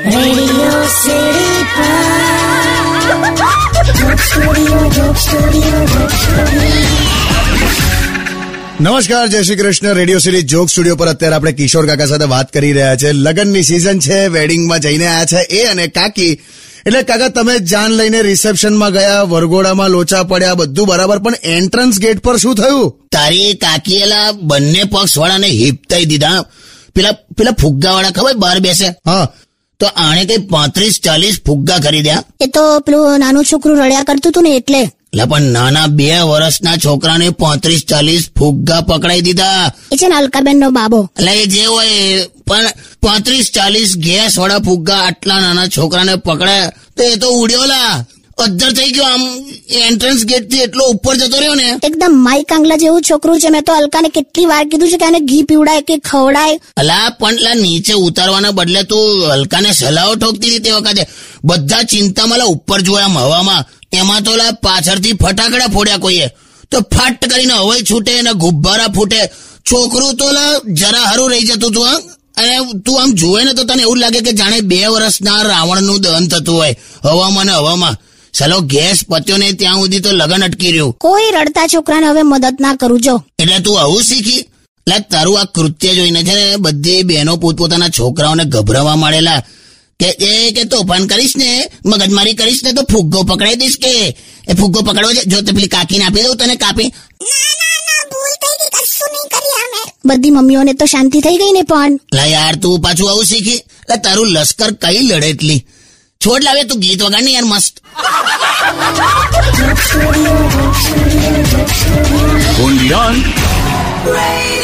નમસ્કાર જય Shri Krishna. Radio City joke studio પર અત્યારે આપણે કિશોર કાકા સાથે વાત કરી રહ્યા છે. લગ્નની સિઝન છે વેડિંગમાં જઈને આયા છે. એ અને કાકી. એટલે કાકા તમે જાન લઈને રિસેપ્શનમાં ગયા વરઘોડામાં લોચા પડ્યા બધું બરાબર પણ એન્ટ્રન્સ ગેટ પર શું થયું? તારી કાકીએલા બંને પક્ષ વાળાને હિપતાઈ દીધા. પેલા પેલા ફુગ્ગા વાળા ખબર બહાર બેસે? હા. તો આણે કઈ પાંત્રીસ ચાલીસ ફુગ્ગા ખરીદ્યા? એ તો પેલું નાનું છોકરું રડ્યા કરતું હતું ને એટલે. એટલે પણ નાના બે વર્ષના છોકરાને પાંત્રીસ ચાલીસ ફુગ્ગા પકડાઈ દીધા. એ છે ને અલકાબેન નો બાબો. એટલે એ જે હોય પણ પાંત્રીસ ચાલીસ ગેસ વાળા ફુગ્ગા આટલા નાના છોકરાને પકડાય તો એ તો ઉડ્યોલા અદ્ધર થઈ ગયો. આમ એન્ટ્રન્સ ગેટથી એટલો ઉપર જતો રહ્યો ને. એકદમ માઈ કાંગલા જેવું છોકરું છે. મેં તો અલકાને કેટલી વાર કીધું છે કે આને ઘી પીવડાય કે ખવડાય. અલા પણ લા નીચે ઉતારવાના બદલે તું હલકાને સલાહો ઠોકતી હતી તે વખતે. બધા ચિંતામાં ઉપર જોયા હવામાં. એમાં તો લા પાછળથી ફટાકડા ફોડ્યા કોઈએ. તો ફાટ કરીને હવાઈ છૂટે અને ગુબ્બારા ફૂટે. છોકરું તો લા જરા હારું રહી જતું તું અને તું આમ જોવે ને તો તને એવું લાગે કે જાણે બે વર્ષના રાવણનું દહન થતું હોય. હવામાં ને હવામાં. ચાલો ગેસ પત્યો ને ત્યાં સુધી તો લગન અટકી રહ્યું. કોઈ રડતા છોકરાને હવે મદદ ના કરું જો. એટલે તું આવું શીખી? એટલે તારું આ કૃત્ય જોઈને છે ને બધી બહેનો પોતપોતાના છોકરાઓને ગભરાવા માંડેલા. કે એ કે તોફાન કરીશ ને મગજમારી કરીશ ને તો ફુગ્ગો પકડાઈ દઈશ કે? એ ફુગ્ગો પકડવો છે? જો તે પેલી કાકીને આપી દઉં તને કાપી. બધી મમ્મીઓને તો શાંતિ થઈ ગઈ ને પણ. લા યાર તું પાછું આવું શીખી? તારું લશ્કર કઈ લડે એટલી? છોડ લાવે તું ગીત વગાડ ને યાર મસ્ત. 啊啊